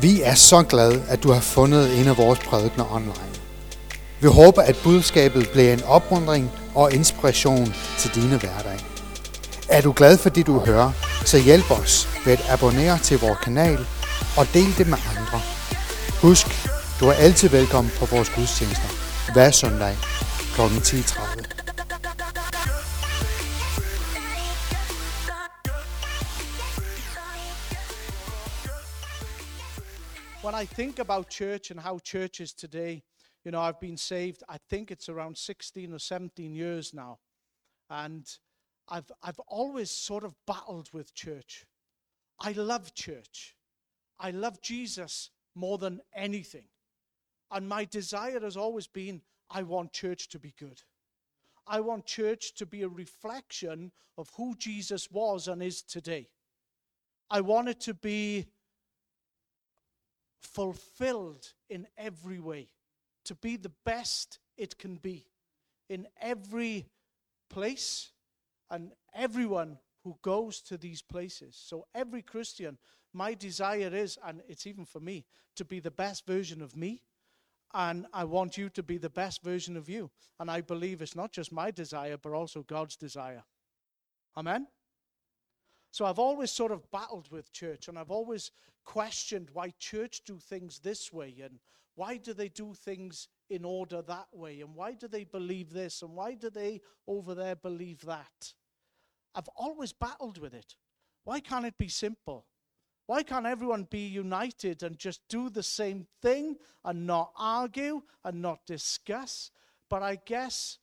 Vi er så glade, at du har fundet en af vores prædikner online. Vi håber, at budskabet bliver en opmuntring og inspiration til dine hverdag. Er du glad for det, du hører, så hjælp os ved at abonnere til vores kanal og del det med andre. Husk, du er altid velkommen på vores gudstjenester hver søndag kl. 10.30. I think about church and how church is today, you know, I've been saved, I think it's around 16 or 17 years now. And I've, I've always sort of battled with church. I love church. I love Jesus more than anything. And my desire has always been I want church to be good. I want church to be a reflection of who Jesus was and is today. I want it to be fulfilled in every way, to be the best it can be in every place and everyone who goes to these places. So, every Christian, my desire is, and it's even for me, to be the best version of me. And I want you to be the best version of you. And I believe it's not just my desire, but also God's desire. Amen? So I've always sort of battled with church and I've always questioned why church do things this way and why do they do things in order that way and why do they believe this and why do they over there believe that? I've always battled with it. Why can't it be simple? Why can't everyone be united and just do the same thing and not argue and not discuss? But I guess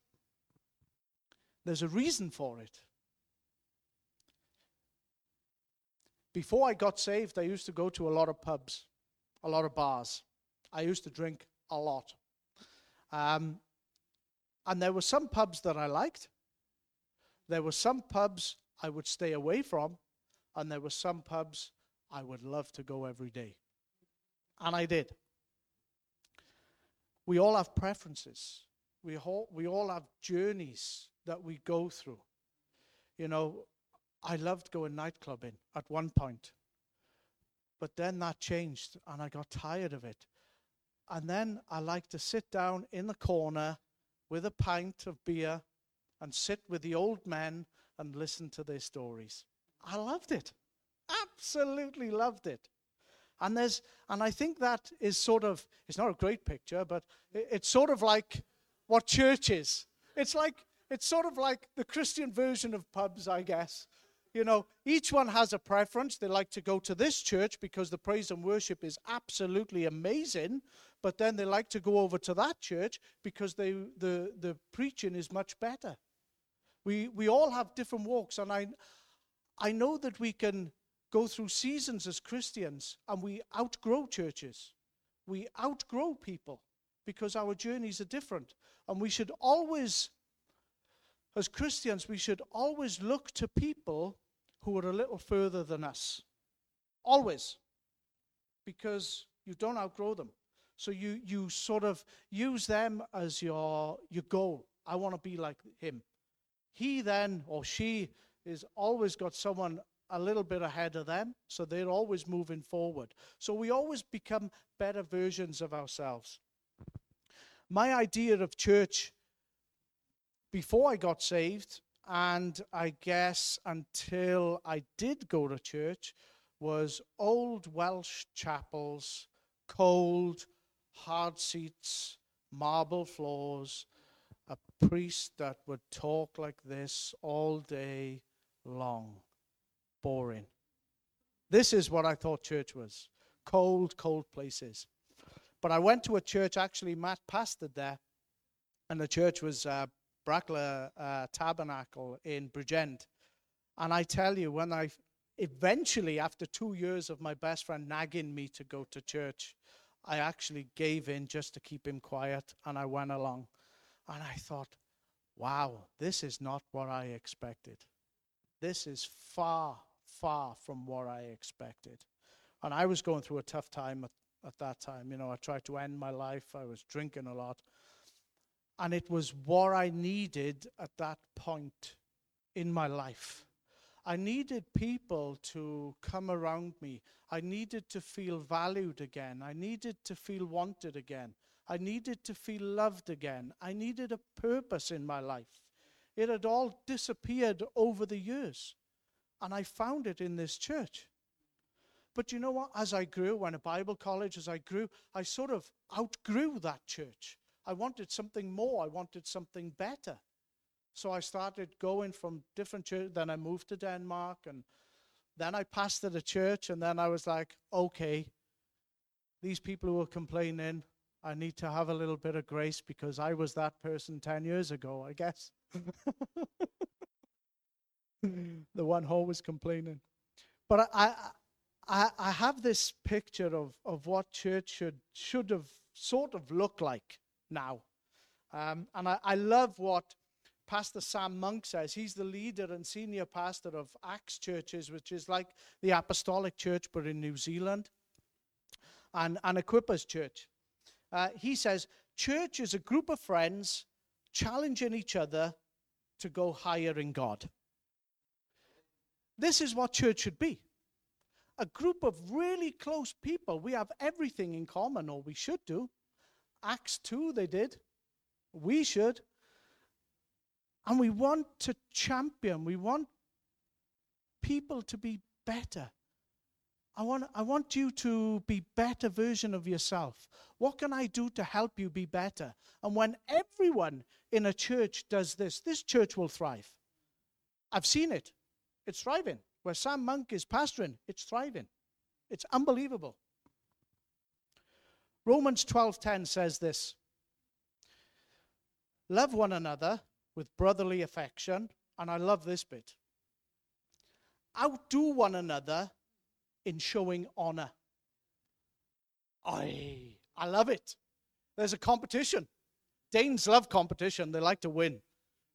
there's a reason for it. Before I got saved, I used to go to a lot of pubs, a lot of bars. I used to drink a lot. Um, and there were some pubs that I liked. There were some pubs I would stay away from. And there were some pubs I would love to go every day. And I did. We all have preferences. We all, we all have journeys that we go through. You know, I loved going nightclubbing at one point. But then that changed and I got tired of it. And then I like to sit down in the corner with a pint of beer and sit with the old men and listen to their stories. I loved it. Absolutely loved it. And there's and I think that is sort of it's not a great picture, but it's sort of like what church is. It's like it's sort of like the Christian version of pubs, I guess. You know, each one has a preference. They like to go to this church because the praise and worship is absolutely amazing, but then they like to go over to that church because they, the, the preaching is much better. We, we all have different walks, and I, I know that we can go through seasons as Christians and we outgrow churches. We outgrow people because our journeys are different. And we should always, as Christians, we should always look to people who are a little further than us. Always. Because you don't outgrow them. So you, you sort of use them as your, your goal. I want to be like him. He then, or she, is always got someone a little bit ahead of them, so they're always moving forward. So we always become better versions of ourselves. My idea of church before I got saved and I guess until I did go to church, was old Welsh chapels, cold, hard seats, marble floors, a priest that would talk like this all day long. Boring. This is what I thought church was cold, cold places. But I went to a church, actually, Matt pastored there, and the church was uh, Brackla uh, Tabernacle in Bridgend. And I tell you, when I eventually, after two years of my best friend nagging me to go to church, I actually gave in just to keep him quiet and I went along. And I thought, wow, this is not what I expected. This is far, far from what I expected. And I was going through a tough time at, at that time. You know, I tried to end my life, I was drinking a lot. And it was what I needed at that point in my life. I needed people to come around me. I needed to feel valued again. I needed to feel wanted again. I needed to feel loved again. I needed a purpose in my life. It had all disappeared over the years. And I found it in this church. But you know what? As I grew, went to Bible college, as I grew, I sort of outgrew that church. I wanted something more. I wanted something better. So I started going from different churches. Then I moved to Denmark, and then I pastored a church. And then I was like, okay, these people who are complaining, I need to have a little bit of grace because I was that person 10 years ago, I guess. the one who was complaining. But I, I, I have this picture of, of what church should, should have sort of looked like now. Um, and I, I love what Pastor Sam Monk says. He's the leader and senior pastor of Acts churches, which is like the Apostolic Church, but in New Zealand, and, and Equippers Church. Uh, he says, Church is a group of friends challenging each other to go higher in God. This is what church should be a group of really close people. We have everything in common, or we should do. Acts 2, they did. We should. And we want to champion, we want people to be better. I want, I want you to be better version of yourself. What can I do to help you be better? And when everyone in a church does this, this church will thrive. I've seen it. It's thriving. Where Sam Monk is pastoring, it's thriving. It's unbelievable. Romans 12:10 says this. Love one another with brotherly affection, and I love this bit. Outdo one another in showing honor. I I love it. There's a competition. Danes love competition. They like to win.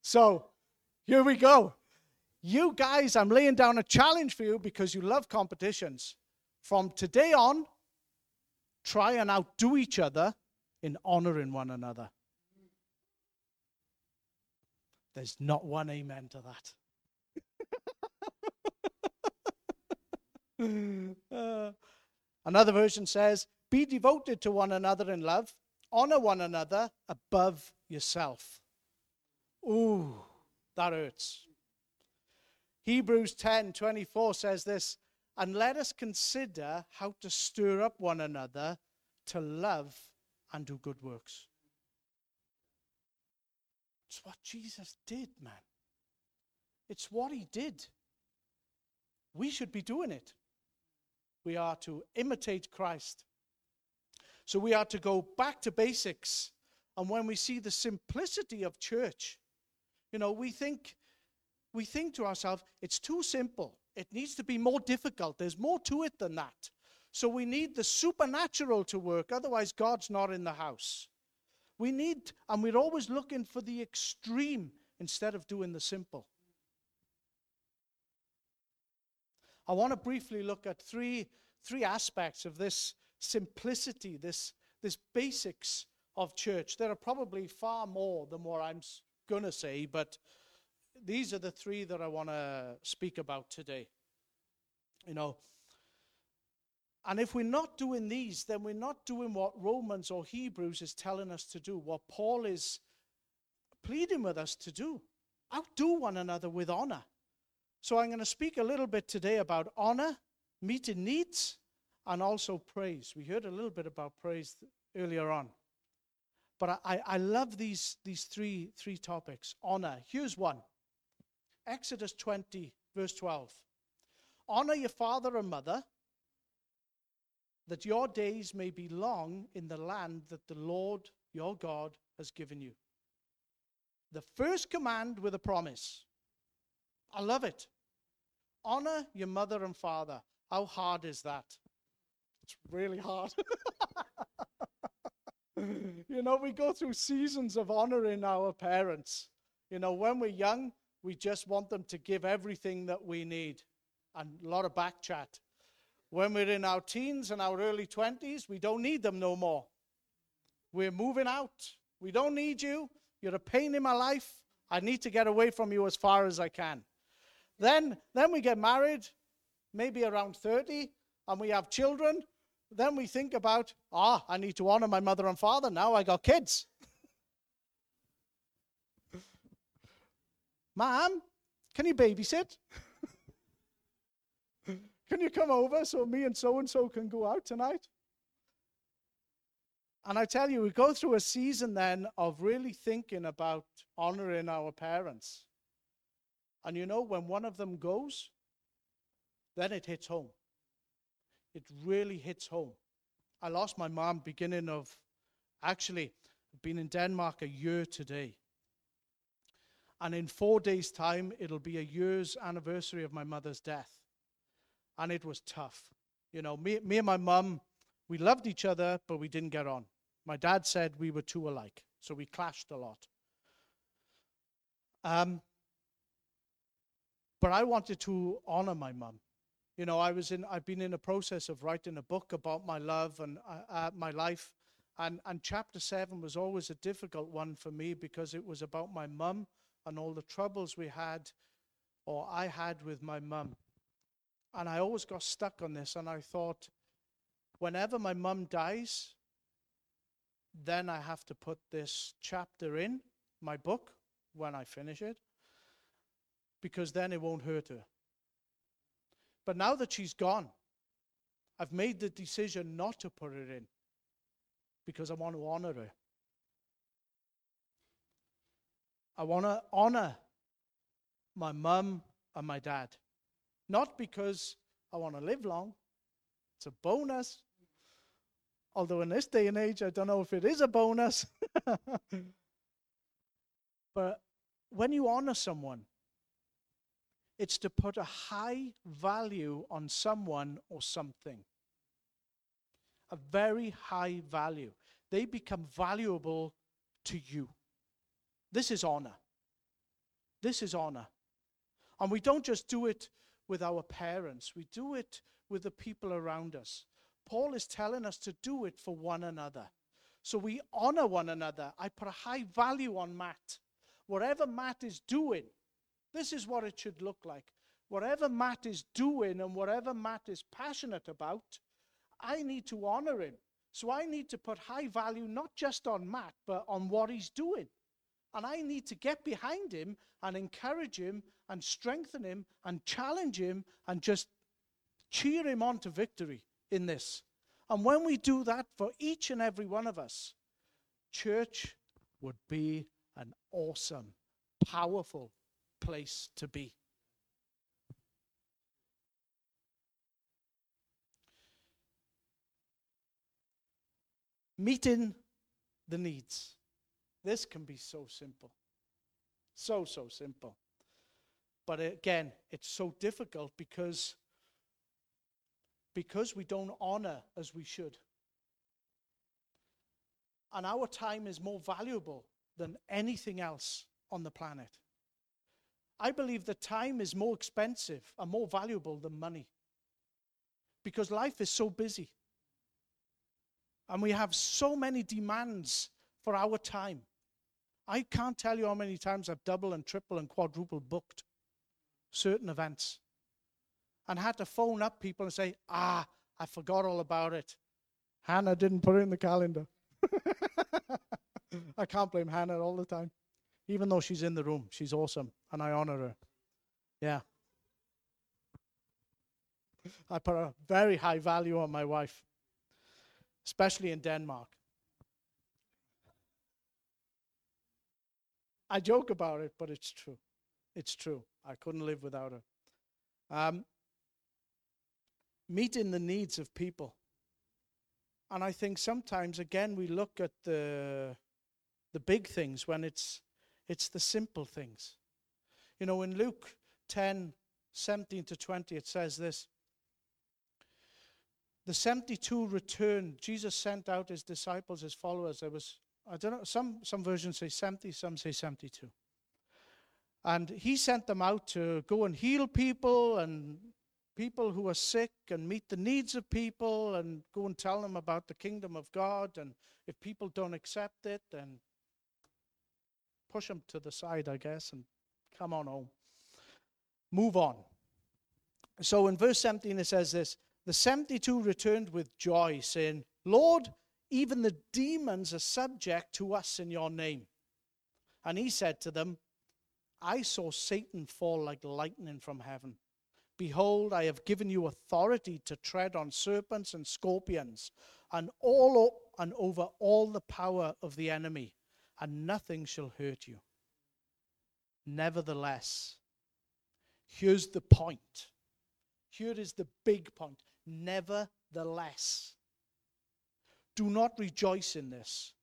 So, here we go. You guys, I'm laying down a challenge for you because you love competitions. From today on, try and outdo each other in honoring one another. There's not one amen to that. uh, another version says, Be devoted to one another in love, honor one another above yourself. Ooh, that hurts. Hebrews 10 24 says this, and let us consider how to stir up one another to love and do good works. It's what Jesus did, man. It's what he did. We should be doing it. We are to imitate Christ. So we are to go back to basics. And when we see the simplicity of church, you know, we think we think to ourselves, it's too simple. It needs to be more difficult. There's more to it than that. So we need the supernatural to work, otherwise, God's not in the house. We need, and we're always looking for the extreme instead of doing the simple. I want to briefly look at three, three aspects of this simplicity, this, this basics of church. There are probably far more than what I'm going to say, but these are the three that I want to speak about today. You know, and if we're not doing these, then we're not doing what Romans or Hebrews is telling us to do, what Paul is pleading with us to do. Outdo one another with honor. So I'm going to speak a little bit today about honor, meeting needs, and also praise. We heard a little bit about praise earlier on. But I, I love these, these three, three topics. Honor. Here's one Exodus 20, verse 12. Honor your father and mother, that your days may be long in the land that the Lord your God has given you. The first command with a promise. I love it. Honor your mother and father. How hard is that? It's really hard. you know, we go through seasons of honoring our parents. You know, when we're young, we just want them to give everything that we need and a lot of back chat. When we're in our teens and our early 20s, we don't need them no more. We're moving out. We don't need you. You're a pain in my life. I need to get away from you as far as I can. then, then we get married, maybe around 30, and we have children. Then we think about, ah, I need to honor my mother and father. Now I got kids. Mom, can you babysit? Can you come over so me and so and so can go out tonight? And I tell you, we go through a season then of really thinking about honoring our parents. And you know, when one of them goes, then it hits home. It really hits home. I lost my mom beginning of, actually, been in Denmark a year today. And in four days' time, it'll be a year's anniversary of my mother's death. And it was tough. You know, me, me and my mum, we loved each other, but we didn't get on. My dad said we were too alike, so we clashed a lot. Um, but I wanted to honor my mum. You know, I was in. I've been in a process of writing a book about my love and uh, uh, my life, and and chapter seven was always a difficult one for me because it was about my mum and all the troubles we had, or I had with my mum, and I always got stuck on this. And I thought, whenever my mum dies, then I have to put this chapter in my book when I finish it because then it won't hurt her. But now that she's gone, I've made the decision not to put it in because I want to honor her. I want to honor my mum and my dad. Not because I want to live long, it's a bonus. Although in this day and age, I don't know if it is a bonus. but when you honor someone, it's to put a high value on someone or something. A very high value. They become valuable to you. This is honor. This is honor. And we don't just do it with our parents, we do it with the people around us. Paul is telling us to do it for one another. So we honor one another. I put a high value on Matt. Whatever Matt is doing, this is what it should look like. Whatever Matt is doing and whatever Matt is passionate about, I need to honor him. So I need to put high value not just on Matt, but on what he's doing. And I need to get behind him and encourage him and strengthen him and challenge him and just cheer him on to victory in this. And when we do that for each and every one of us, church would be an awesome, powerful place to be. Meeting the needs. This can be so simple. So, so simple. But again, it's so difficult because because we don't honor as we should. And our time is more valuable than anything else on the planet. I believe that time is more expensive and more valuable than money because life is so busy. And we have so many demands for our time. I can't tell you how many times I've double and triple and quadruple booked certain events and had to phone up people and say, ah, I forgot all about it. Hannah didn't put it in the calendar. I can't blame Hannah all the time. Even though she's in the room, she's awesome, and I honor her. Yeah. I put a very high value on my wife, especially in Denmark. I joke about it, but it's true. It's true. I couldn't live without her. Um, meeting the needs of people. And I think sometimes, again, we look at the, the big things when it's, it's the simple things. You know, in Luke 10 17 to 20, it says this The 72 returned. Jesus sent out his disciples, his followers. There was, I don't know, some, some versions say 70, some say 72. And he sent them out to go and heal people and people who are sick and meet the needs of people and go and tell them about the kingdom of God. And if people don't accept it, then push them to the side, I guess, and come on home. move on. So in verse 17 it says this The 72 returned with joy, saying, Lord, even the demons are subject to us in your name. And he said to them, I saw Satan fall like lightning from heaven. Behold, I have given you authority to tread on serpents and scorpions, and all and over all the power of the enemy, and nothing shall hurt you. Nevertheless, here's the point. Here is the big point. Nevertheless, do not rejoice in this,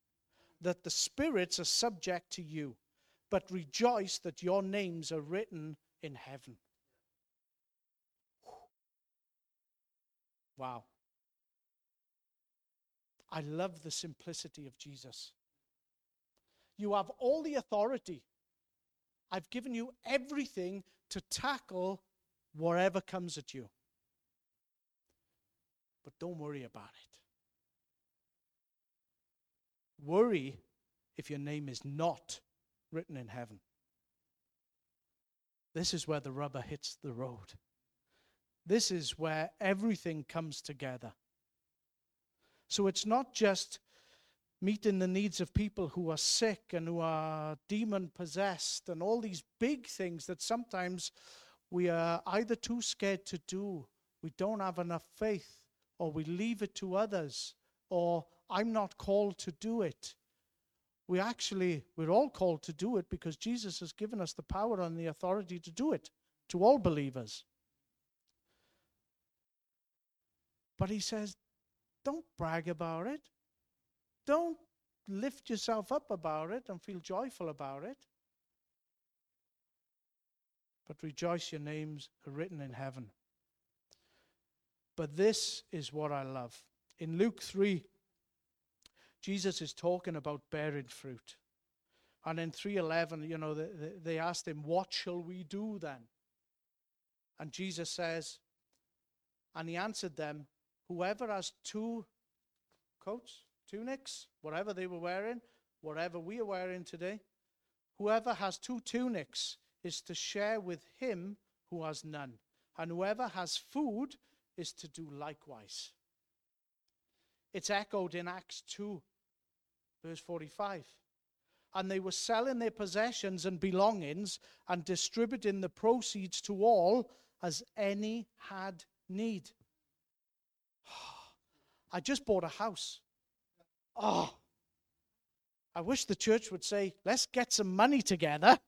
that the spirits are subject to you, but rejoice that your names are written in heaven. Wow. I love the simplicity of Jesus. You have all the authority. I've given you everything to tackle whatever comes at you. But don't worry about it. Worry if your name is not written in heaven. This is where the rubber hits the road. This is where everything comes together. So it's not just meeting the needs of people who are sick and who are demon possessed and all these big things that sometimes we are either too scared to do, we don't have enough faith, or we leave it to others, or I'm not called to do it. We actually, we're all called to do it because Jesus has given us the power and the authority to do it to all believers. But he says, don't brag about it. Don't lift yourself up about it and feel joyful about it. But rejoice, your names are written in heaven. But this is what I love. In Luke 3, Jesus is talking about bearing fruit. And in 3:11, you know, they asked him, "What shall we do then?" And Jesus says, and he answered them, Whoever has two coats, tunics, whatever they were wearing, whatever we are wearing today, whoever has two tunics is to share with him who has none. And whoever has food is to do likewise. It's echoed in Acts 2, verse 45. And they were selling their possessions and belongings and distributing the proceeds to all as any had need. I just bought a house. Oh, I wish the church would say, let's get some money together.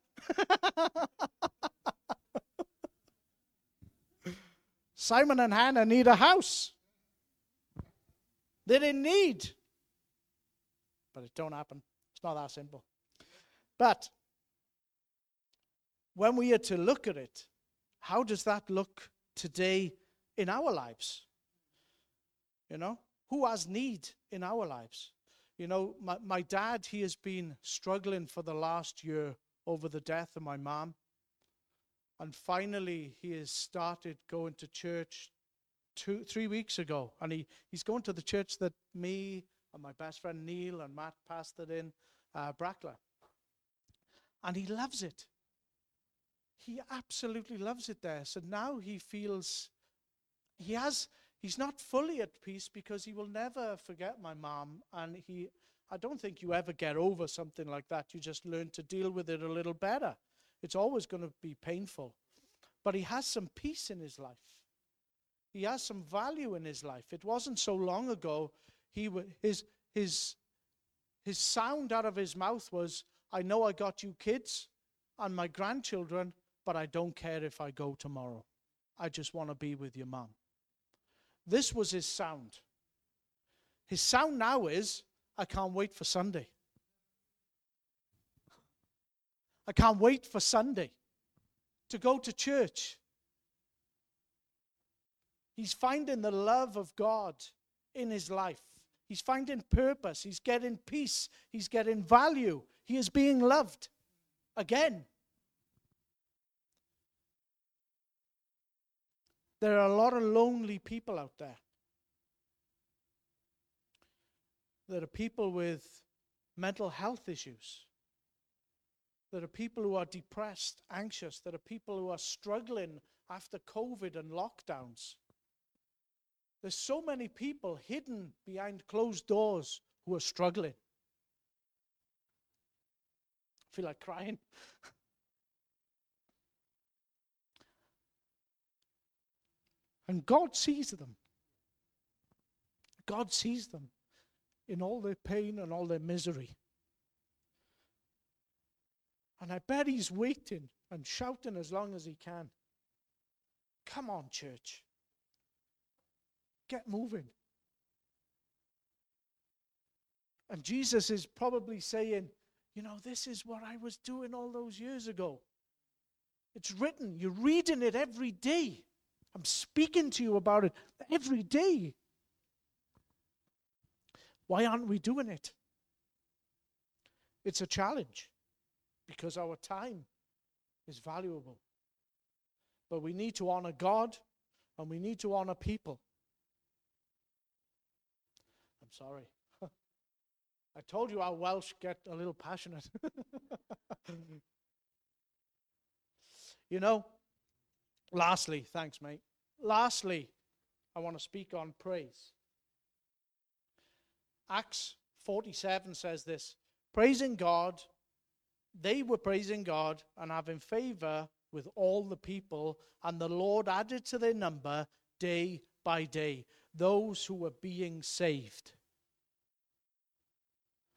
Simon and Hannah need a house. They're in need. But it don't happen. It's not that simple. But when we are to look at it, how does that look today in our lives? You know? Who has need in our lives? You know, my, my dad, he has been struggling for the last year over the death of my mom. And finally, he has started going to church two, three weeks ago. And he, he's going to the church that me and my best friend Neil and Matt pastored in uh, Brackla. And he loves it. He absolutely loves it there. So now he feels he has he's not fully at peace because he will never forget my mom and he I don't think you ever get over something like that. You just learn to deal with it a little better. It's always going to be painful. But he has some peace in his life. He has some value in his life. It wasn't so long ago he his his his sound out of his mouth was I know I got you kids and my grandchildren, but I don't care if I go tomorrow. I just want to be with your mom. This was his sound. His sound now is, I can't wait for Sunday. I can't wait for Sunday to go to church. He's finding the love of God in his life. He's finding purpose. He's getting peace. He's getting value. He is being loved again. There are a lot of lonely people out there. There are people with mental health issues. There are people who are depressed, anxious. There are people who are struggling after COVID and lockdowns. There's so many people hidden behind closed doors who are struggling. I feel like crying. and God sees them. God sees them in all their pain and all their misery. And I bet he's waiting and shouting as long as he can. Come on, church. Get moving. And Jesus is probably saying, You know, this is what I was doing all those years ago. It's written. You're reading it every day. I'm speaking to you about it every day. Why aren't we doing it? It's a challenge because our time is valuable. But we need to honor God and we need to honor people. I'm sorry. I told you our Welsh get a little passionate. you know, lastly, thanks, mate. Lastly, I want to speak on praise. Acts 47 says this praising God they were praising God and having favor with all the people, and the Lord added to their number day by day those who were being saved.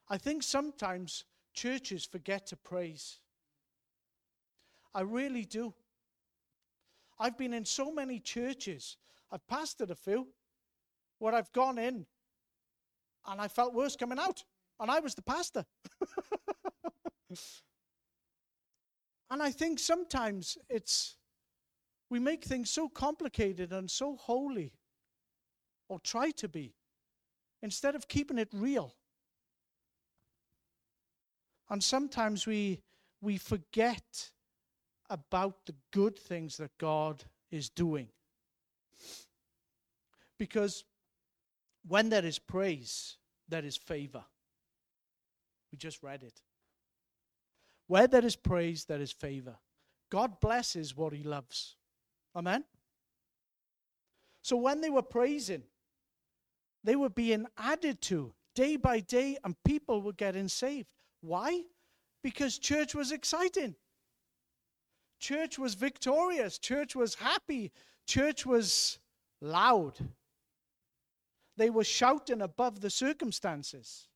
I think sometimes churches forget to praise. I really do. I've been in so many churches, I've pastored a few, where I've gone in and I felt worse coming out, and I was the pastor. And I think sometimes it's, we make things so complicated and so holy, or try to be, instead of keeping it real. And sometimes we, we forget about the good things that God is doing. Because when there is praise, there is favor. We just read it. Where there is praise, there is favor. God blesses what he loves. Amen? So when they were praising, they were being added to day by day, and people were getting saved. Why? Because church was exciting. Church was victorious. Church was happy. Church was loud. They were shouting above the circumstances.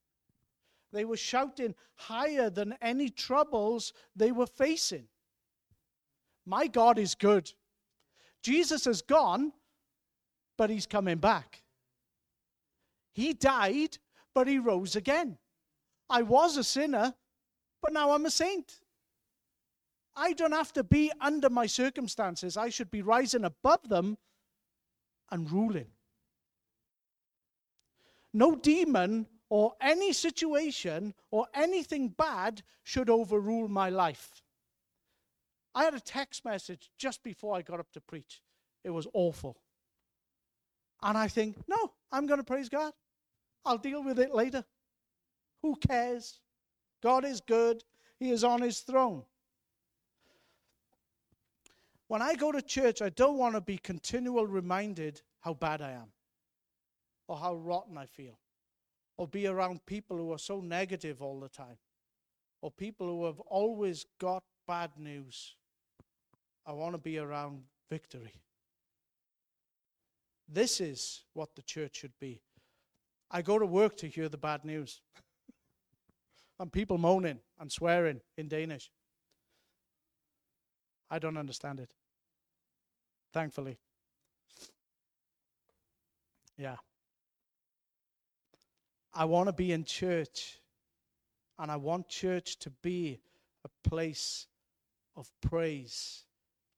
They were shouting higher than any troubles they were facing. My God is good. Jesus has gone, but he's coming back. He died, but he rose again. I was a sinner, but now I'm a saint. I don't have to be under my circumstances. I should be rising above them and ruling. No demon or any situation or anything bad should overrule my life. I had a text message just before I got up to preach. It was awful. And I think, no, I'm going to praise God. I'll deal with it later. Who cares? God is good, He is on His throne. When I go to church, I don't want to be continual reminded how bad I am or how rotten I feel or be around people who are so negative all the time, or people who have always got bad news. I want to be around victory. This is what the church should be. I go to work to hear the bad news. and people moaning and swearing in Danish. I don't understand it. Thankfully. Yeah. I want to be in church, and I want church to be a place of praise,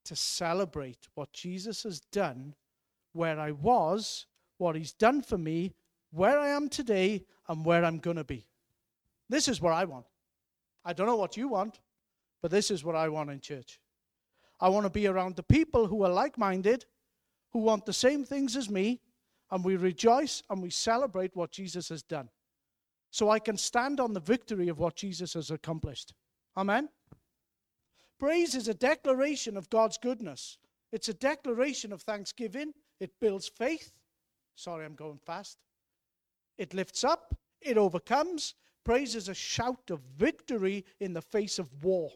to celebrate what Jesus has done, where I was, what he's done for me, where I am today, and where I'm going to be. This is what I want. I don't know what you want, but this is what I want in church. I want to be around the people who are like minded, who want the same things as me, and we rejoice and we celebrate what Jesus has done. So I can stand on the victory of what Jesus has accomplished. Amen? Praise is a declaration of God's goodness. It's a declaration of thanksgiving. It builds faith. Sorry, I'm going fast. It lifts up, it overcomes. Praise is a shout of victory in the face of war.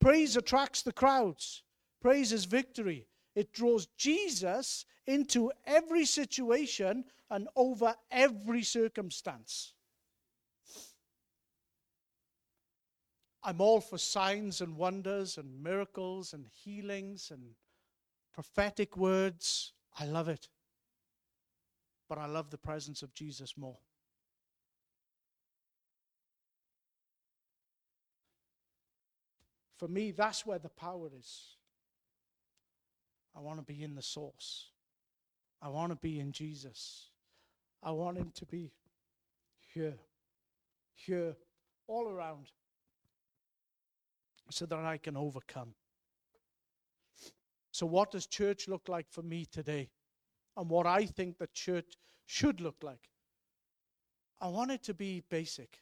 Praise attracts the crowds. Praise is victory. It draws Jesus into every situation and over every circumstance. I'm all for signs and wonders and miracles and healings and prophetic words. I love it. But I love the presence of Jesus more. For me, that's where the power is. I want to be in the source. I want to be in Jesus. I want him to be here, here, all around, so that I can overcome. So, what does church look like for me today? And what I think that church should look like? I want it to be basic.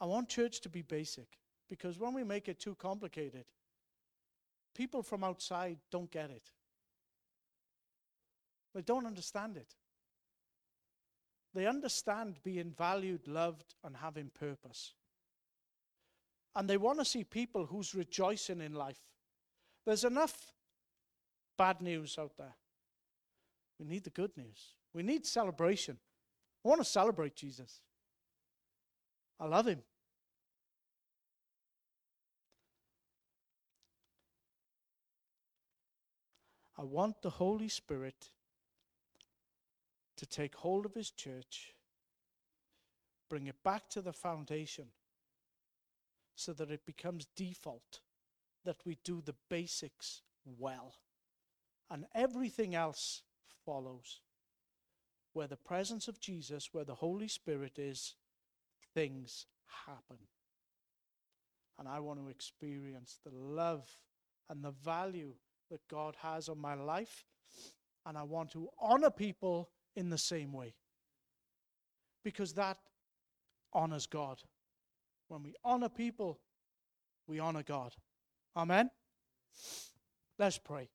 I want church to be basic because when we make it too complicated, people from outside don't get it. They don't understand it. They understand being valued, loved, and having purpose. And they want to see people who's rejoicing in life. There's enough bad news out there. We need the good news. We need celebration. I want to celebrate Jesus. I love him. I want the Holy Spirit to take hold of His church, bring it back to the foundation, so that it becomes default that we do the basics well. And everything else follows. Where the presence of Jesus, where the Holy Spirit is, things happen. And I want to experience the love and the value that God has on my life. And I want to honor people in the same way. Because that honors God. When we honor people, we honor God. Amen? Let's pray.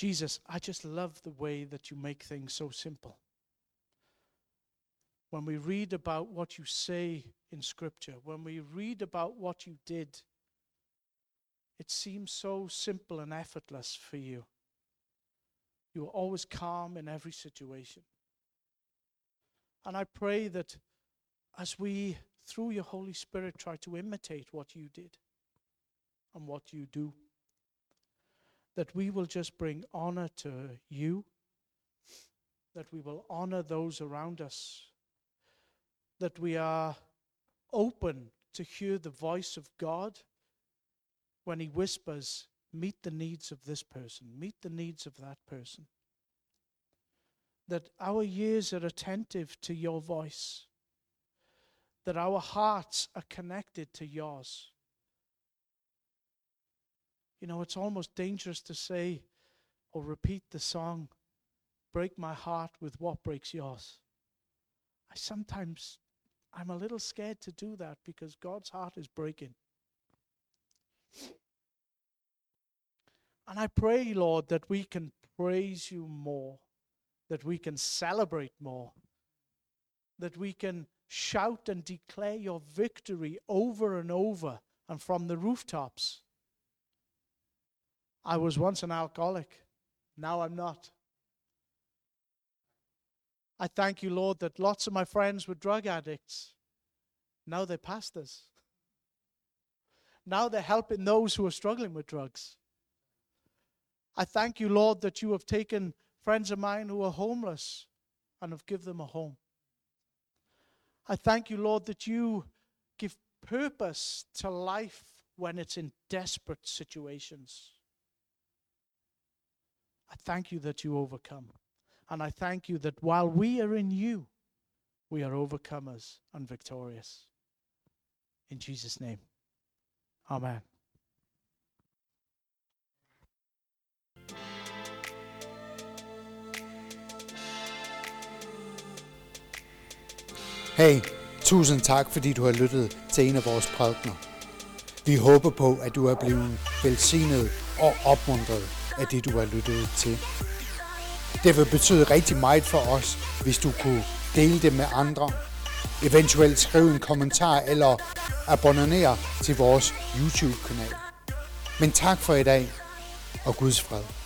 Jesus, I just love the way that you make things so simple when we read about what you say in Scripture, when we read about what you did, it seems so simple and effortless for you. You are always calm in every situation. And I pray that as we, through your Holy Spirit, try to imitate what you did and what you do, that we will just bring honor to you, that we will honor those around us that we are open to hear the voice of God when He whispers, Meet the needs of this person, meet the needs of that person. That our ears are attentive to your voice, that our hearts are connected to yours. You know, it's almost dangerous to say or repeat the song, Break my heart with what breaks yours. I sometimes I'm a little scared to do that because God's heart is breaking. And I pray, Lord, that we can praise you more, that we can celebrate more, that we can shout and declare your victory over and over and from the rooftops. I was once an alcoholic, now I'm not. I thank you, Lord, that lots of my friends were drug addicts. Now they're pastors. Now they're helping those who are struggling with drugs. I thank you, Lord, that you have taken friends of mine who are homeless and have given them a home. I thank you, Lord, that you give purpose to life when it's in desperate situations. I thank you that you overcome. And I thank you that while we are in you, we are overcomers and victorious. In Jesus' name, Amen. Hey, tusind tak fordi du har lyttet til en af vores prædikner. Vi håber på, at du er blevet velsignet og opmuntret af det, du har lyttet til. Det vil betyde rigtig meget for os, hvis du kunne dele det med andre. Eventuelt skrive en kommentar eller abonnere til vores YouTube-kanal. Men tak for i dag, og Guds fred.